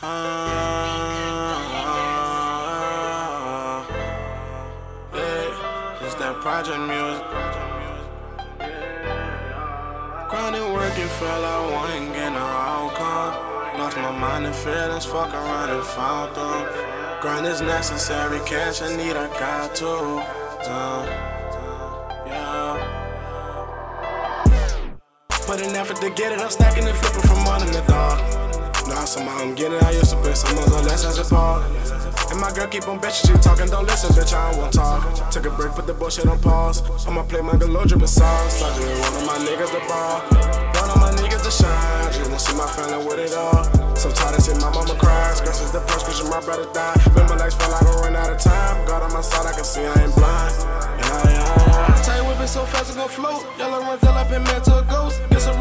Ah, yeah, it's that project music. Grinding, working, like one ain't getting an outcome. Lost my mind and feelings, fuck around and found them. Grind is necessary, cash I need, I got to. Uh, yeah. Put in effort to get it, I'm stacking and flipping from dark. Now somehow I'm getting I used to some of the lessons apart. And my girl keep on bitching, she talking, don't listen, bitch, I want talk. Took a break, put the bullshit on pause. I'ma play my Galodra massage. I just one of my niggas to ball. One of my niggas to shine. I just wanna see my family with it all. So tired of seeing my mama cry. Scratches the prescription, my brother died. Remember lights felt like I run out of time. God on my side, I can see I ain't blind. Yeah, yeah, yeah. Tight whipping so fast, it gon' float. Yellow run till I been man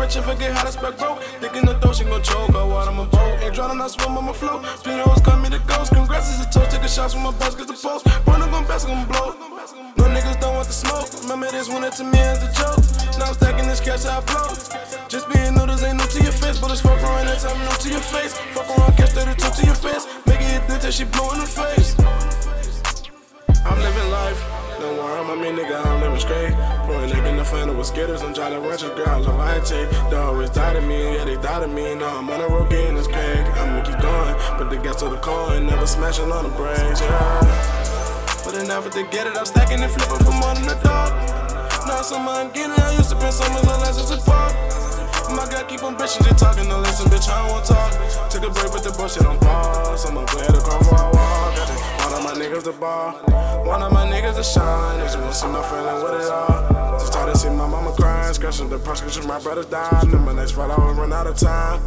rich and forget how to spec broke. Dick in the throat, she gon' choke. On my boat. Ain't drowning, I swim on my float. Spin hoes, call me the ghost. Congrats is a toast. Take a shot from my boss, get the post. Burn gon' best, gon' blow. No niggas don't want the smoke. Remember this one, it to me as a joke. Now I'm stacking this cash, I blow. Just being noodles ain't new to your face, but it's fuck around and tell me new to your face. Fuck around, catch 32 to your face. Make it hit till she blow in the face. I'm living life. Don't worry, I'm a mean nigga, I'm living straight. Pouring egg in the funnel with skittles. I'm trying to run your girl, I love I take. They always doubted me, yeah, they doubted me. Now I'm on the road getting this cake. I'ma keep going, put the gas to the car and never smashing on the brakes, yeah. Put in effort to get it, I'm stacking and flipping from morning to dark. Now some I'm getting, I used to spend summers on lessons apart. My girl keep on bitching, just talking, no listen, bitch, I want talk. Took a break with the bullshit on pause. I'ma play the car for a walk. To ball, one of my niggas to shine. Just wanna see my feeling with it all. Just tired to see my mama crying, scratching the prescription, my brother died. And my next fight, I would run out of time.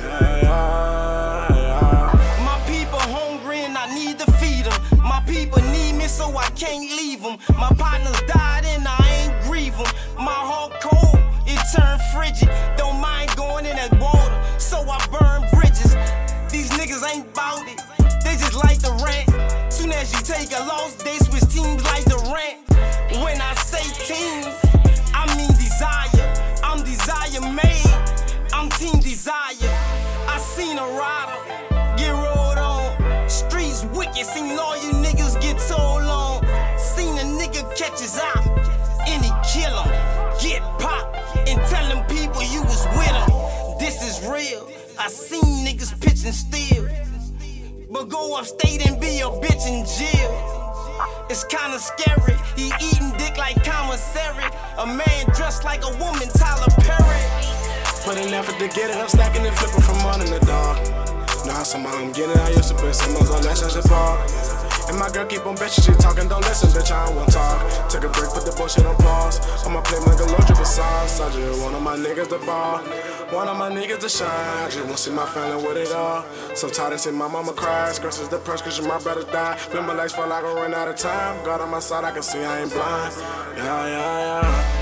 Yeah, yeah, yeah. My people hungry and I need to feed them. My people need me so I can't leave them. My partners died and I ain't grieve them. My heart cold, it turned frigid. Don't mind going in that water, so I burn bridges. These niggas ain't bout it, they just like the rent. As you take a loss, they switch teams like the rent. When I say teams, I mean Dirtzire. I'm Dirtzire made, I'm team Dirtzire. I seen a rider get rolled on. Streets wicked, seen all you niggas get told on. Seen a nigga catch his eye, and he kill him. Get popped, and tell them people you was with him. This is real. I seen niggas pitching steel. But go upstate and be a bitch in jail. It's kinda scary. He eating dick like commissary. A man dressed like a woman, Tyler Perry. Put in effort to get it, I'm stacking and flipping from morning to dark. Now somehow I'm getting it, I used to put some on lessons apart. And my girl keep on bitching, she talking, don't listen, bitch, I don't want talk. Took a break, put the bullshit on pause. I'ma play like my Galodra massage. I just one of my niggas to ball. One of my niggas to shine. I just wanna see my family with it all. So tired of seeing my mama cry. Scratches the prescription, my brother died. Remember lights felt like I run out of time. God on my side, I can see I ain't blind. Yeah, yeah, yeah.